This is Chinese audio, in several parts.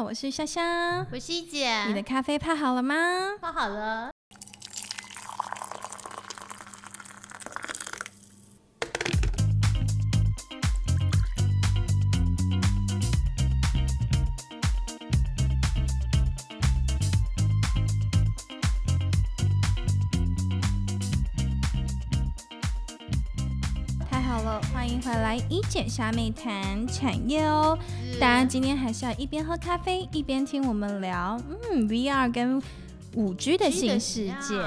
好，我是香香，我是一姐。你的咖啡泡好了吗？泡好了。姐虾妹谈产业哦。大家今天还是要一边喝咖啡一边听我们聊，嗯，VR 跟五 G 的新世界。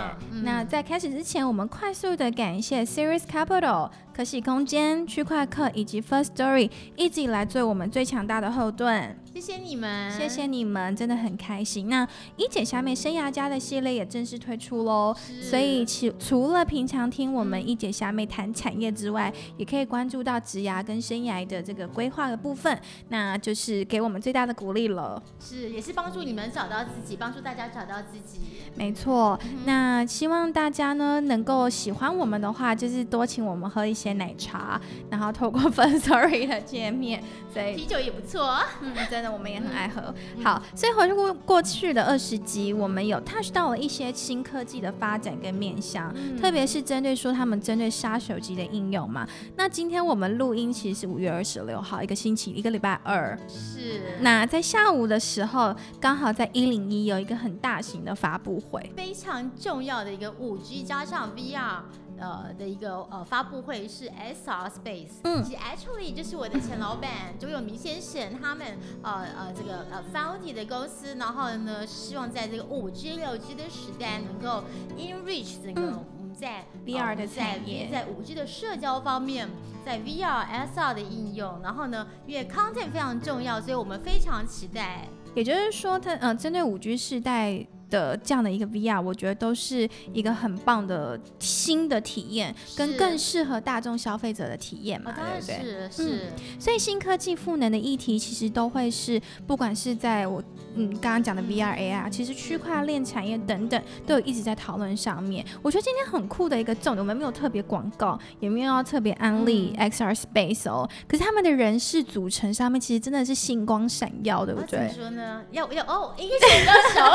那在开始之前，我们快速的感谢 Series Capital。可喜空间、区块客以及 First Story 一直以来做我们最强大的后盾，谢谢你们，谢谢你们，真的很开心。那一姐下面生涯家的系列也正式推出喽，所以其除了平常听我们一姐下面谈产业之外，也可以关注到职涯跟生涯的这个规划的部分，那就是给我们最大的鼓励了。是，也是帮助你们找到自己，帮助大家找到自己。没错，那希望大家呢能够喜欢我们的话，就是多请我们喝一些。些奶茶，然后透过 Fun Story 的界面，所以 啤酒也不错，嗯，真的我们也很爱喝。好，所以回顾过去的二十集，我们有 touch 到了一些新科技的发展跟面向，特别是针对说他们针对杀手级的应用嘛。那今天我们录音其实是五月二十六号，一个星期，一个礼拜二。是。那在下午的时候，刚好在一零一有一个很大型的发布会，非常重要的一个五 G 加上 VR。呃的一个呃发布会是 SR Space，嗯，其实 actually 就是我的前老板周永明先生他们呃呃这个呃 founded 的公司，然后呢希望在这个五 G 六 G 的时代能够 enrich 这个我们在 VR 的产业，在五 G 的社交方面，在 VR SR 的应用，然后呢因为 content 非常重要，所以我们非常期待。也就是说，它呃针对五 G 时代。的这样的一个 VR，我觉得都是一个很棒的新的体验，跟更适合大众消费者的体验嘛，对不对？是是。所以新科技赋能的议题，其实都会是不管是在我嗯刚刚讲的 VR、AR，其实区块链产业等等都有一直在讨论上面。我觉得今天很酷的一个重点，我们没有特别广告，也没有要特别安利 XR Space 哦。可是他们的人事组成上面，其实真的是星光闪耀，对不对？怎么说呢？要要哦，应该是比较熟。对。对呀，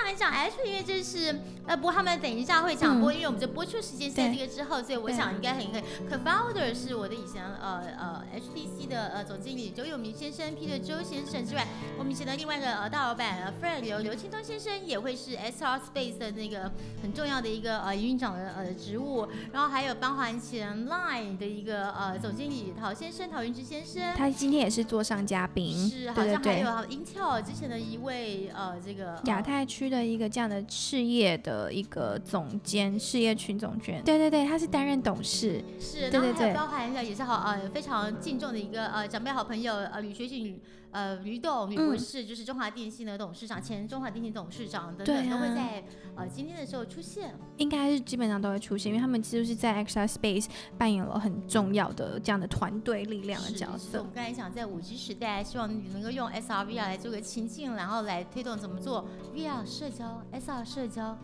嗯，基本上来讲，H 因为这是呃，不过他们等一下会讲播，因为我们就播出时间在这个之后，所以我想应该很可以。Co-founder 是我的以前呃呃 HTC 的呃总经理周永明先生，Peter 周先生之外，我们以前的另外一个呃大老板 Fred 刘刘青东先生也会是 SR Space 的那个很重要的一个呃营运长的呃职务，然后还有帮环前 Line 的一个呃总经理陶先生陶云之先生，他今天也是座上嘉宾，是好像还有 Intel 之前的一位。呃，这个亚太区的一个这样的事业的一个总监，事业群总监，对对对，他是担任董事，是，对对对，包含一下也是好呃非常敬重的一个呃长辈好朋友呃吕学景。呃，吕董、吕博士就是中华电信的董事长，前中华电信董事长等等，都会在呃今天的时候出现。应该是基本上都会出现，因为他们其实是在 XR Space 扮演了很重要的这样的团队力量的角色。我们刚才讲，在五 G 时代，希望你能够用 SRVR 来做个情境，然后来推动怎么做 VR 社交、SR 社交。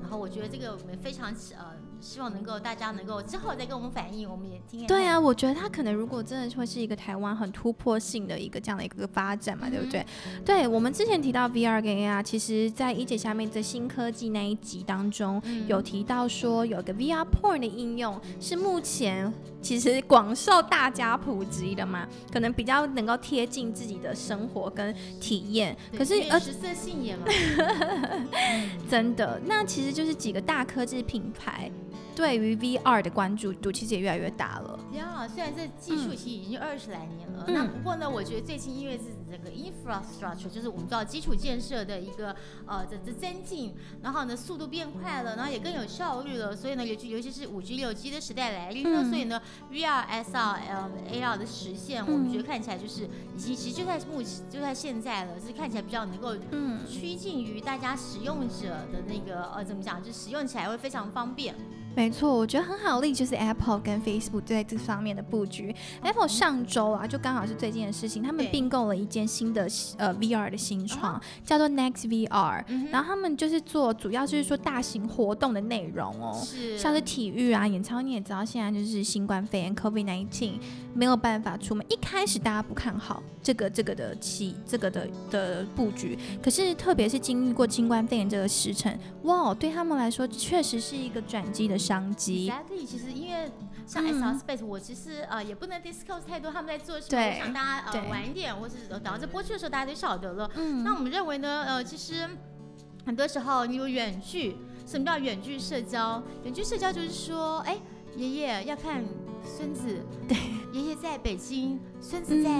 然后我觉得这个我们非常呃。希望能够大家能够之后再跟我们反映，我们也听。对啊，我觉得他可能如果真的会是一个台湾很突破性的一个这样的一个发展嘛，对不对？对我们之前提到 VR 跟 AR，其实在一姐下面的新科技那一集当中有提到说，有个 VR Porn 的应用是目前其实广受大家普及的嘛，可能比较能够贴近自己的生活跟体验。可是呃，食色性也嘛，真的，那其实就是几个大科技品牌。对于 VR 的关注度其实也越来越大了。呀，虽然这技术其实已经二十来年了，那不过呢，我觉得最近因为是这个 infrastructure，就是我们知道基础建设的一个呃这这增进，然后呢速度变快了，然后也更有效率了，所以呢尤其尤其是五 G 六 G 的时代来临了，所以呢 VR、SR、L、AR 的实现，我们觉得看起来就是已经其实就在目前就在现在了，是看起来比较能够趋近于大家使用者的那个呃怎么讲，就使用起来会非常方便。没错，我觉得很好例就是 Apple 跟 Facebook 在这方面的布局。Apple 上周啊，就刚好是最近的事情，他们并购了一间新的呃 VR 的新创，叫做 Next VR。然后他们就是做主要就是说大型活动的内容哦，像是体育啊、演唱会，你也知道现在就是新冠肺炎 COVID-19 没有办法出门。一开始大家不看好这个这个的起这个的的布局，可是特别是经历过新冠肺炎这个时辰，哇，对他们来说确实是一个转机的。商机。Exactly，其实因为像 S R Space，我其实呃也不能 discuss 太多他们在做什么，我想大家呃晚一点，或是等到这播出的时候，大家就晓得了。嗯，那我们认为呢，呃，其实很多时候你有远距，什么叫远距社交？远距社交就是说，哎，爷爷要看孙子，对，爷爷在北京，孙子在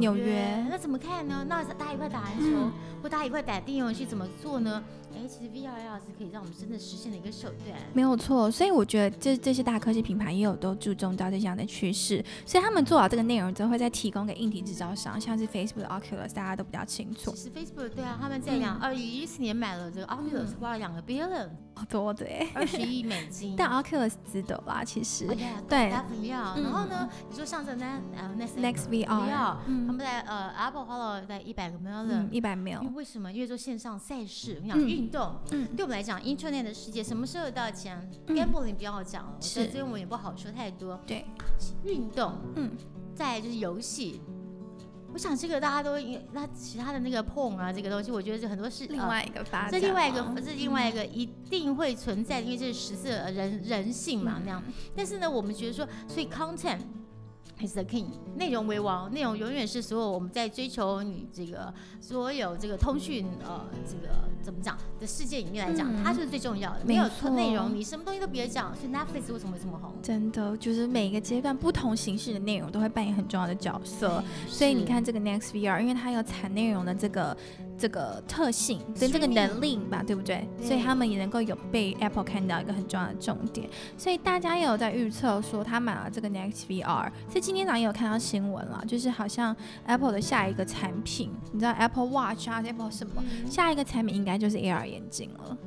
纽约，那怎么看呢？那大家一块打篮球，或大家一块打电游戏，怎么做呢？哎，其实 V R L 是可以让我们真的实现的一个手段，没有错。所以我觉得这这些大科技品牌也有都注重到这样的趋势，所以他们做好这个内容之后，会再提供给硬体制造商，像是 Facebook、Oculus，大家都比较清楚。其实 Facebook 对啊，他们在两二零一四年买了这个 Oculus，花了两个 billion，好多的哎，二十亿美金。但 Oculus 值得啦，其实对，要。然后呢，你说像这呢，Next VR，他们在呃 Apple 花了在一百个 million，一百 million，为什么？因为做线上赛事，你想运。运动，嗯，对我们来讲，Internet 的世界什么时候到钱？Gambling 不要讲了，是，所以我们也不好说太多。对，运动，嗯，再就是游戏。我想这个大家都，那其他的那个碰啊，这个东西，我觉得是很多是另外一个发展，这另外一个，这另外一个一定会存在，因为这是实色人人性嘛那样。但是呢，我们觉得说，所以 Content。Is the king，内容为王，内容永远是所有我们在追求你这个所有这个通讯呃这个怎么讲的世界里面来讲，它就是最重要的。没有内容，你什么东西都别讲。所以 Netflix 为什么会这么红？真的就是每一个阶段不同形式的内容都会扮演很重要的角色。所以你看这个 Next VR，因为它有产内容的这个。这个特性跟这个能力吧，对不对？所以他们也能够有被 Apple 看到一个很重要的重点。所以大家也有在预测说，他买了这个 Next VR。所以今天早上也有看到新闻了，就是好像 Apple 的下一个产品，你知道 Apple Watch 啊，Apple 什么？下一个产品应该就是 AR 眼镜了。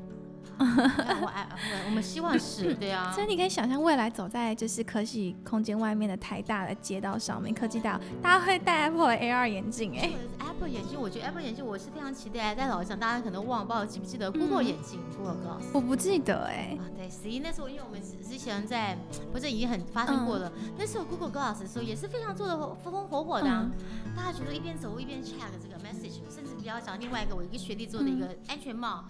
我爱，我们希望是对啊。所以你可以想象未来走在就是科技空间外面的台大的街道上面，科技大大家会戴 Apple 的 AR 眼镜哎。Apple 眼镜，我觉得 Apple 眼镜我是非常期待。但老实讲，大家可能忘了，不知道记不记得 Google 眼镜？Google Glass。我不记得哎。对，十一那时候，因为我们之前在，不是已经很发生过了。那时候 Google Glass 的时候也是非常做的风风火火的，大家觉得一边走路一边 check 这个 message，甚至比较讲另外一个我一个学弟做的一个安全帽。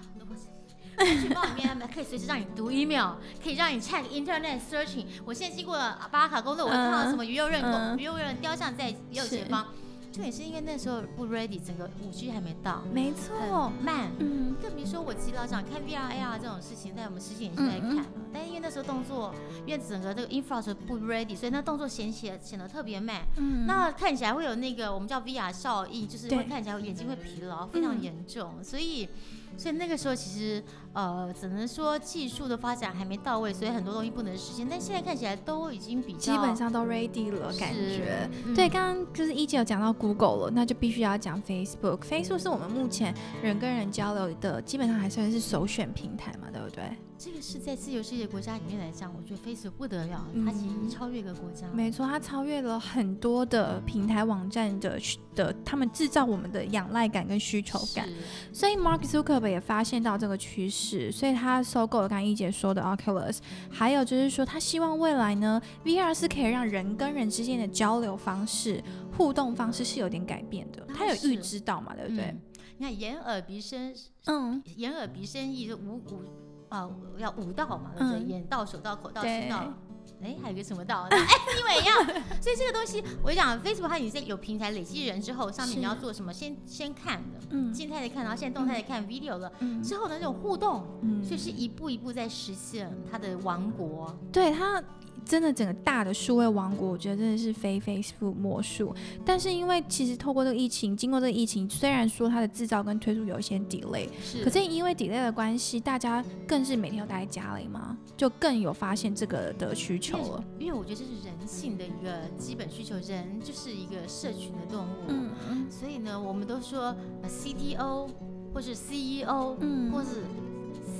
安全帽里面可以随时让你读 email，可以让你 check internet searching。我现在经过巴拉卡公路，我看到什么鱼肉人鱼肉人雕像在右前方。这也是因为那时候不 ready，整个五 G 还没到，没错，慢。嗯，更别说我其实老想看 VR、AR 这种事情，在我们十几年前在看，但是因为那时候动作，因为整个这个 infrastructure 不 ready，所以那动作显显显得特别慢。嗯，那看起来会有那个我们叫 VR 效应，就是会看起来眼睛会疲劳，非常严重。所以。所以那个时候其实，呃，只能说技术的发展还没到位，所以很多东西不能实现。但现在看起来都已经比较基本上都 ready 了，感觉。对，刚刚就是一姐有讲到 Google 了，那就必须要讲 Facebook。Facebook 是我们目前人跟人交流的，基本上还算是首选平台嘛，对不对？这个是在自由世界国家里面来讲，我觉得 Facebook 不得了，它已经超越一个国家。没错，它超越了很多的平台网站的的，他们制造我们的仰赖感跟需求感。所以 Mark Zuckerberg 也发现到这个趋势，所以他收购了刚一姐说的 Oculus，还有就是说他希望未来呢，VR 是可以让人跟人之间的交流方式、互动方式是有点改变的。他有预知到嘛，对不对？你看眼耳鼻身，嗯，眼耳鼻身意是五五。啊，要五道嘛，对不对？眼到、手到、口到、心到，哎，还有个什么道？哎，因为一样。所以这个东西，我讲，Facebook 它已经有平台累积人之后，上面你要做什么？先先看的，嗯，静态的看，然后现在动态的看 video 了，嗯，之后的那种互动，嗯，所以是一步一步在实现它的王国。对它。真的，整个大的数位王国，我觉得真的是非 Facebook 莫属。但是因为其实透过这个疫情，经过这个疫情，虽然说它的制造跟推出有一些 delay，是，可是因为 delay 的关系，大家更是每天都待在家里嘛，就更有发现这个的需求了。因为我觉得这是人性的一个基本需求，人就是一个社群的动物。嗯嗯。所以呢，我们都说 CTO 或是 CEO，嗯，或是。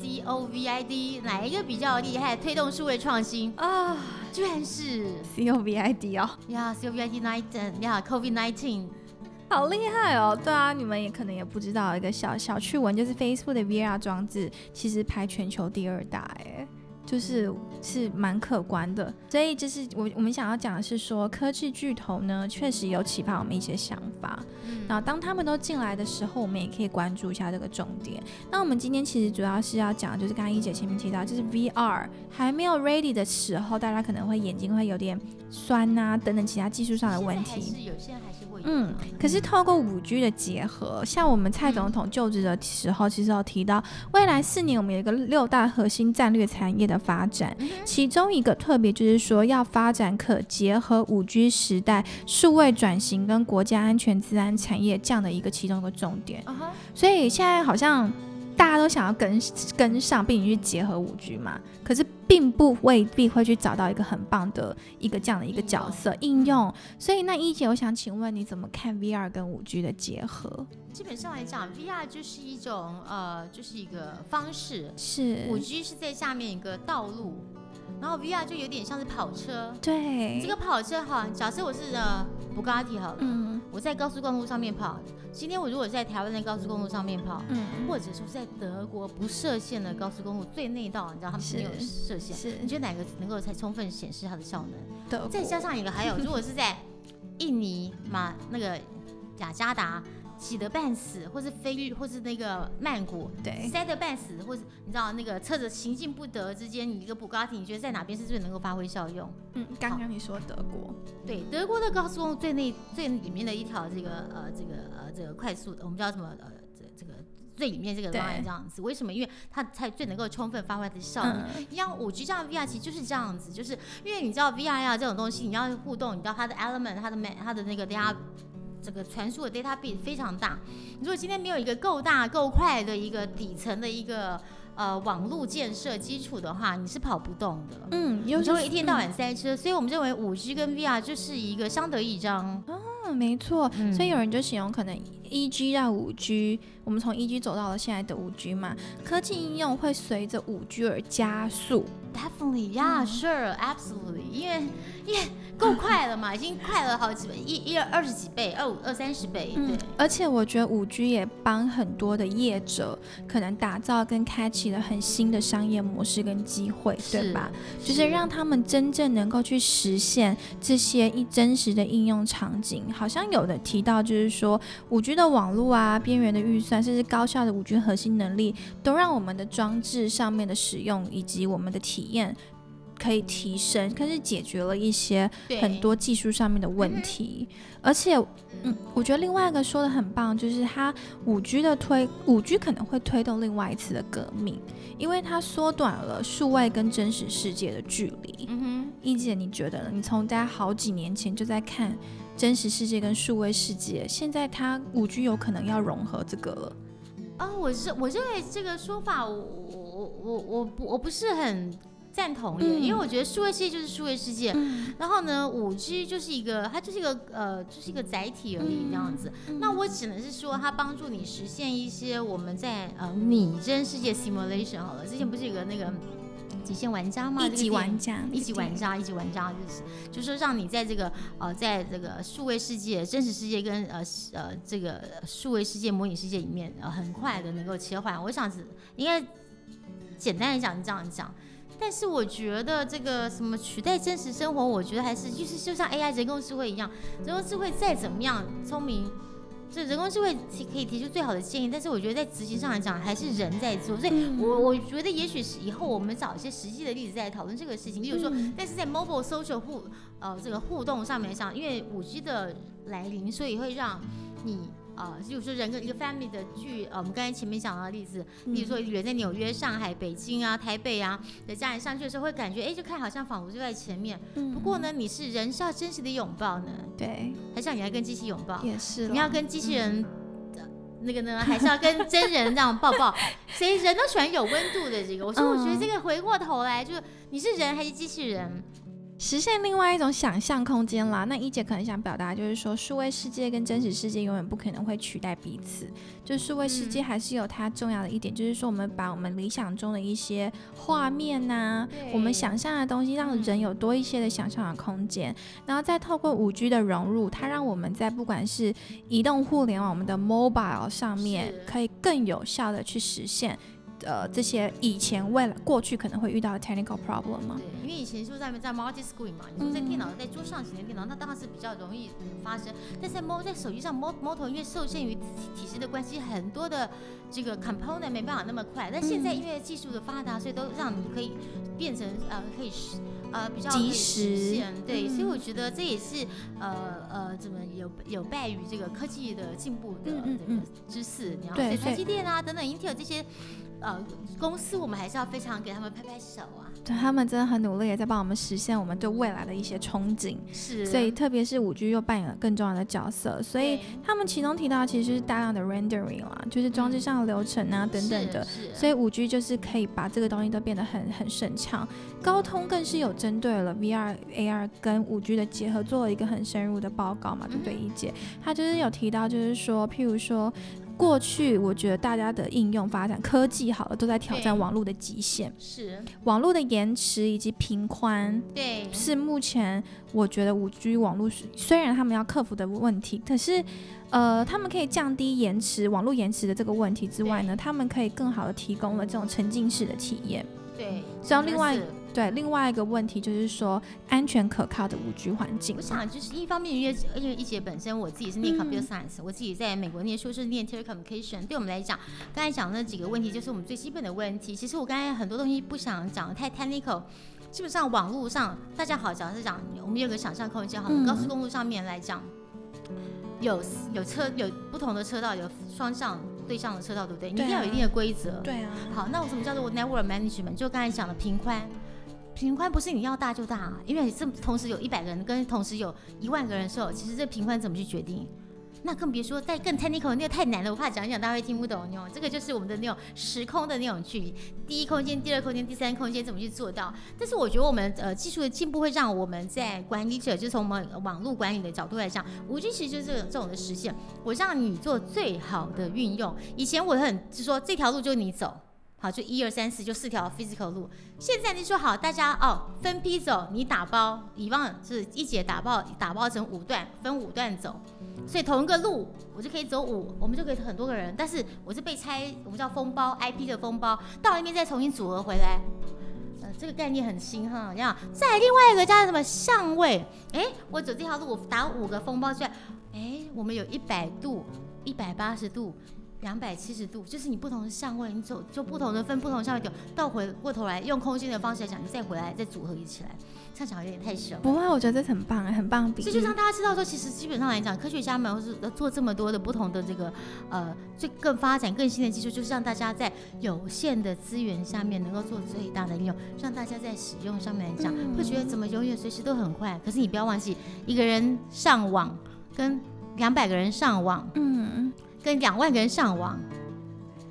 C O V I D，哪一个比较厉害？推动数位创新啊，居然是 C O V I D 哦，呀，C O V I D nineteen，呀，Covid nineteen，好厉害哦！对啊，你们也可能也不知道一个小小趣闻，就是 Facebook 的 VR 装置其实排全球第二大，哎。就是是蛮可观的，所以就是我我们想要讲的是说，科技巨头呢确实有启发我们一些想法。嗯，然后当他们都进来的时候，我们也可以关注一下这个重点。那我们今天其实主要是要讲，就是刚刚一姐前面提到，就是 VR 还没有 ready 的时候，大家可能会眼睛会有点酸啊等等其他技术上的问题。是有些人还是。嗯，可是透过五 G 的结合，像我们蔡总统就职的时候，其实有提到未来四年我们有一个六大核心战略产业的发展，其中一个特别就是说要发展可结合五 G 时代数位转型跟国家安全自然产业这样的一个其中一个重点。所以现在好像。大家都想要跟跟上，并且去结合五 G 嘛，可是并不未必会去找到一个很棒的一个这样的一个角色应用。所以那一姐，我想请问你怎么看 VR 跟五 G 的结合？基本上来讲，VR 就是一种呃，就是一个方式，是五 G 是在下面一个道路。然后 VR 就有点像是跑车，对，这个跑车哈，假设我是呃布加迪好了，嗯，我在高速公路上面跑，今天我如果在台湾的高速公路上面跑，嗯，或者说在德国不设限的高速公路最内道，你知道他们没有设限，是，你觉得哪个能够才充分显示它的效能？再加上一个还有，如果是在印尼马那个雅加达。挤得半死，或是飞律，或是那个曼谷，对，塞得半死，或是你知道那个车子行进不得之间，你一个布加迪，你觉得在哪边是最能够发挥效用？嗯，刚刚你说德国，对，德国的高速公路最内最里面的一条这个呃这个呃这个快速的，我们叫什么呃这这个最里面这个 line 这样子，为什么？因为它才最能够充分发挥它的效能。一样五 G 这样 VR 其实就是这样子，就是因为你知道 VR 啊这种东西，你要互动，你知道它的 element，它的 man，它的那个大家。这个传输的 data bit 非常大，你如果今天没有一个够大够快的一个底层的一个呃网络建设基础的话，你是跑不动的。嗯，你就会一天到晚塞车，所以我们认为五 G 跟 VR 就是一个相得益彰。嗯，没错。所以有人就形容可能一 G 到五 G，我们从一 G 走到了现在的五 G 嘛，科技应用会随着五 G 而加速。Definitely, yeah, sure, absolutely. 因为因为够快了嘛，已经快了好几倍，一一二十几倍，二五二三十倍。对，而且我觉得五 G 也帮很多的业者可能打造跟开启了很新的商业模式跟机会，对吧？就是让他们真正能够去实现这些一真实的应用场景。好像有的提到就是说，五 G 的网络啊，边缘的预算，甚至高效的五 G 核心能力，都让我们的装置上面的使用以及我们的体验。可以提升，可是解决了一些很多技术上面的问题，而且，嗯，我觉得另外一个说的很棒，就是它五 G 的推，五 G 可能会推动另外一次的革命，因为它缩短了数位跟真实世界的距离。嗯哼，一姐你觉得呢？你从在好几年前就在看真实世界跟数位世界，现在它五 G 有可能要融合这个了。啊，我是我认为这个说法，我我我我不我不是很。赞同耶，因为我觉得数位世界就是数位世界，然后呢，五 G 就是一个，它就是一个呃，就是一个载体而已这样子。那我只能是说，它帮助你实现一些我们在呃拟真世界 simulation 好了。之前不是有个那个极限玩家吗？一级玩家，一级玩家，一级玩家就是就是说让你在这个呃，在这个数位世界、真实世界跟呃呃这个数位世界模拟世界里面，呃，很快的能够切换。我想是应该简单来讲，这样讲。但是我觉得这个什么取代真实生活，我觉得还是就是就像 AI 人工智慧一样，人工智慧再怎么样聪明，这人工智慧提可以提出最好的建议，但是我觉得在执行上来讲还是人在做，所以我我觉得也许是以后我们找一些实际的例子再来讨论这个事情，比如说，但是在 mobile social 互呃这个互动上面上，因为五 G 的来临，所以会让你。啊，就是说人跟一个 family 的聚，呃，我们刚才前面讲到的例子，比如说人在纽约、上海、北京啊、台北啊的家人上去的时候，会感觉，哎，就看好像仿佛就在前面。不过呢，你是人是要真实的拥抱呢，对，还是要你来跟机器拥抱？也是，你要跟机器人那个呢，还是要跟真人这样抱抱？所以人都喜欢有温度的这个。我说，我觉得这个回过头来，就是你是人还是机器人？实现另外一种想象空间啦。那一姐可能想表达就是说，数位世界跟真实世界永远不可能会取代彼此。就数位世界还是有它重要的一点，就是说我们把我们理想中的一些画面呐，我们想象的东西，让人有多一些的想象的空间。然后再透过五 G 的融入，它让我们在不管是移动互联网、我们的 mobile 上面，可以更有效的去实现。呃，这些以前未来过去可能会遇到的 technical problem 吗？对，因为以前说在在 multi screen 嘛，你说在电脑在桌上型的电脑，那当然是比较容易发生。但是在摸在手机上摸摸头，因为受限于体系的关系，很多的这个 component 没办法那么快。但现在因为技术的发达，所以都让你可以变成呃可以实呃比较及时。对，所以我觉得这也是呃呃怎么有有败于这个科技的进步的这个之势。你要对台积电啊等等，Intel 这些。呃，公司我们还是要非常给他们拍拍手啊！对他们真的很努力，也在帮我们实现我们对未来的一些憧憬。是，所以特别是五 G 又扮演了更重要的角色。所以他们其中提到，其实是大量的 rendering 啦，就是装置上的流程啊等等的。所以五 G 就是可以把这个东西都变得很很顺畅。高通更是有针对了 VR、AR 跟五 G 的结合，做了一个很深入的报告嘛，对不对？一姐，他就是有提到，就是说，譬如说。过去我觉得大家的应用发展科技好了，都在挑战网络的极限。是网络的延迟以及频宽，对，是目前我觉得五 G 网络是虽然他们要克服的问题，可是呃，他们可以降低延迟网络延迟的这个问题之外呢，他们可以更好的提供了这种沉浸式的体验。对，然后另外。对，另外一个问题就是说安全可靠的五 G 环境。我想就是一方面，因为因为一姐本身我自己是念 computer science，我自己在美国念书是念 telecommunication。对我们来讲，刚才讲那几个问题就是我们最基本的问题。其实我刚才很多东西不想讲的太 technical，基本上网络上大家好讲是讲，我们有个想象空间。好，高速公路上面来讲，有有车有不同的车道，有双向对向的车道，对不对？你一定要有一定的规则。对啊。好，那我什么叫做 network management？就刚才讲的平宽。平宽不是你要大就大，啊因为这同时有一百个人跟同时有一万个人的时候，其实这平宽怎么去决定？那更别说在更 technical 那个太难了，我怕讲一讲大家会听不懂。那种这个就是我们的那种时空的那种距离，第一空间、第二空间、第三空间怎么去做到？但是我觉得我们呃技术的进步会让我们在管理者，就从我们网络管理的角度来讲，五 G 其实就是这种的实现，我让你做最好的运用。以前我很就说这条路就你走。好，就一二三四，就四条 physical 路。现在你说好，大家哦分批走，你打包，以往是一节打包，打包成五段，分五段走。所以同一个路，我就可以走五，我们就可以很多个人。但是我是被拆，我们叫封包 IP 的封包，到那边再重新组合回来。呃，这个概念很新哈。你看，再另外一个叫什么相位？哎，我走这条路，我打五个封包出来，哎，我们有一百度，一百八十度。两百七十度，就是你不同的相位，你走就不同的分不同相位点，倒回过头来用空间的方式来讲，你再回来再组合一起来，这样讲有点太小。不会，我觉得这很棒，很棒。所以就让大家知道说，其实基本上来讲，科学家们或是做这么多的不同的这个呃，最更发展更新的技术，就是让大家在有限的资源下面能够做最大的利用，让大家在使用上面来讲，会觉得怎么永远随时都很快。可是你不要忘记，一个人上网跟两百个人上网，嗯。跟两万个人上网，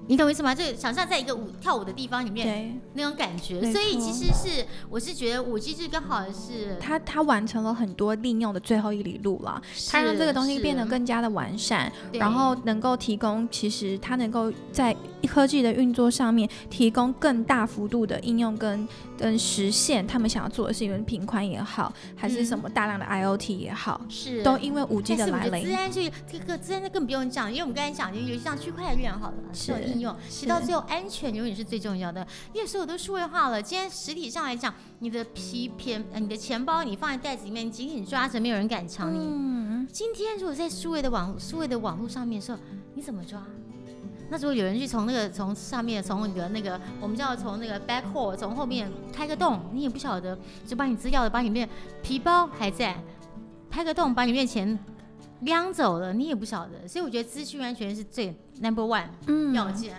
你懂我意思吗？就想象在一个舞跳舞的地方里面那种感觉，所以其实是我是觉得五 G 是刚好是它它完成了很多利用的最后一里路了，它让这个东西变得更加的完善，然后能够提供其实它能够在。科技的运作上面提供更大幅度的应用跟跟实现他们想要做的事情，平宽也好，还是什么大量的 IOT 也好，是。都因为五 G 的来临。自然这这个自然就更不用讲，因为我们刚才讲，尤其像区块链好了，这种应用，直到最后安全永远是最重要的，因为所有都数位化了。今天实体上来讲，你的皮片、呃你的钱包，你放在袋子里面，你紧紧抓着，没有人敢抢你。嗯。今天如果在数位的网数位的网络上面的时候，你怎么抓？那如果有人去从那个从上面从你的那个我们叫从那个 back hole 从后面开个洞，你也不晓得，就把你资料的把里面皮包还在，开个洞把里面钱撩走了，你也不晓得。所以我觉得资讯安全是最 number one 要件。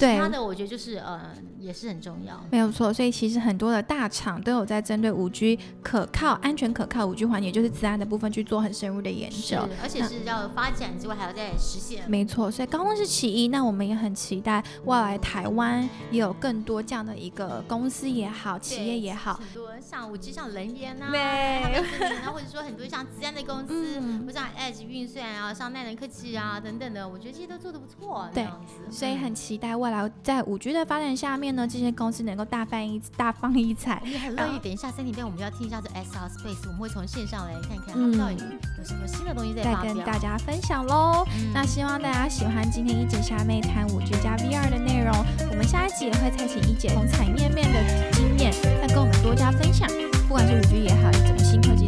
对，其他的我觉得就是呃，也是很重要，没有错。所以其实很多的大厂都有在针对五 G 可靠、安全可靠五 G 环节，就是自安的部分去做很深入的研究，而且是要发展之外，还要再实现。没错，所以高通是其一，那我们也很期待未来台湾也有更多这样的一个公司也好，企业也好，很多像五 G 像能源啊，对，或者说很多像自安的公司，或像 Edge 运算啊，像耐能科技啊等等的，我觉得这些都做的不错。对，所以很期待未来在五 G 的发展下面呢，这些公司能够大放异大放异彩。也很乐意。等一下三点半我们要听一下这 SR Space，我们会从线上来看看他们到底有什么新的东西在再跟大家分享喽。那希望大家喜欢今天一姐虾妹谈五 G 加 VR 的内容。我们下一集也会再请一姐从产业面的经验，再跟我们多加分享，不管是五 G 也好，整个新科技。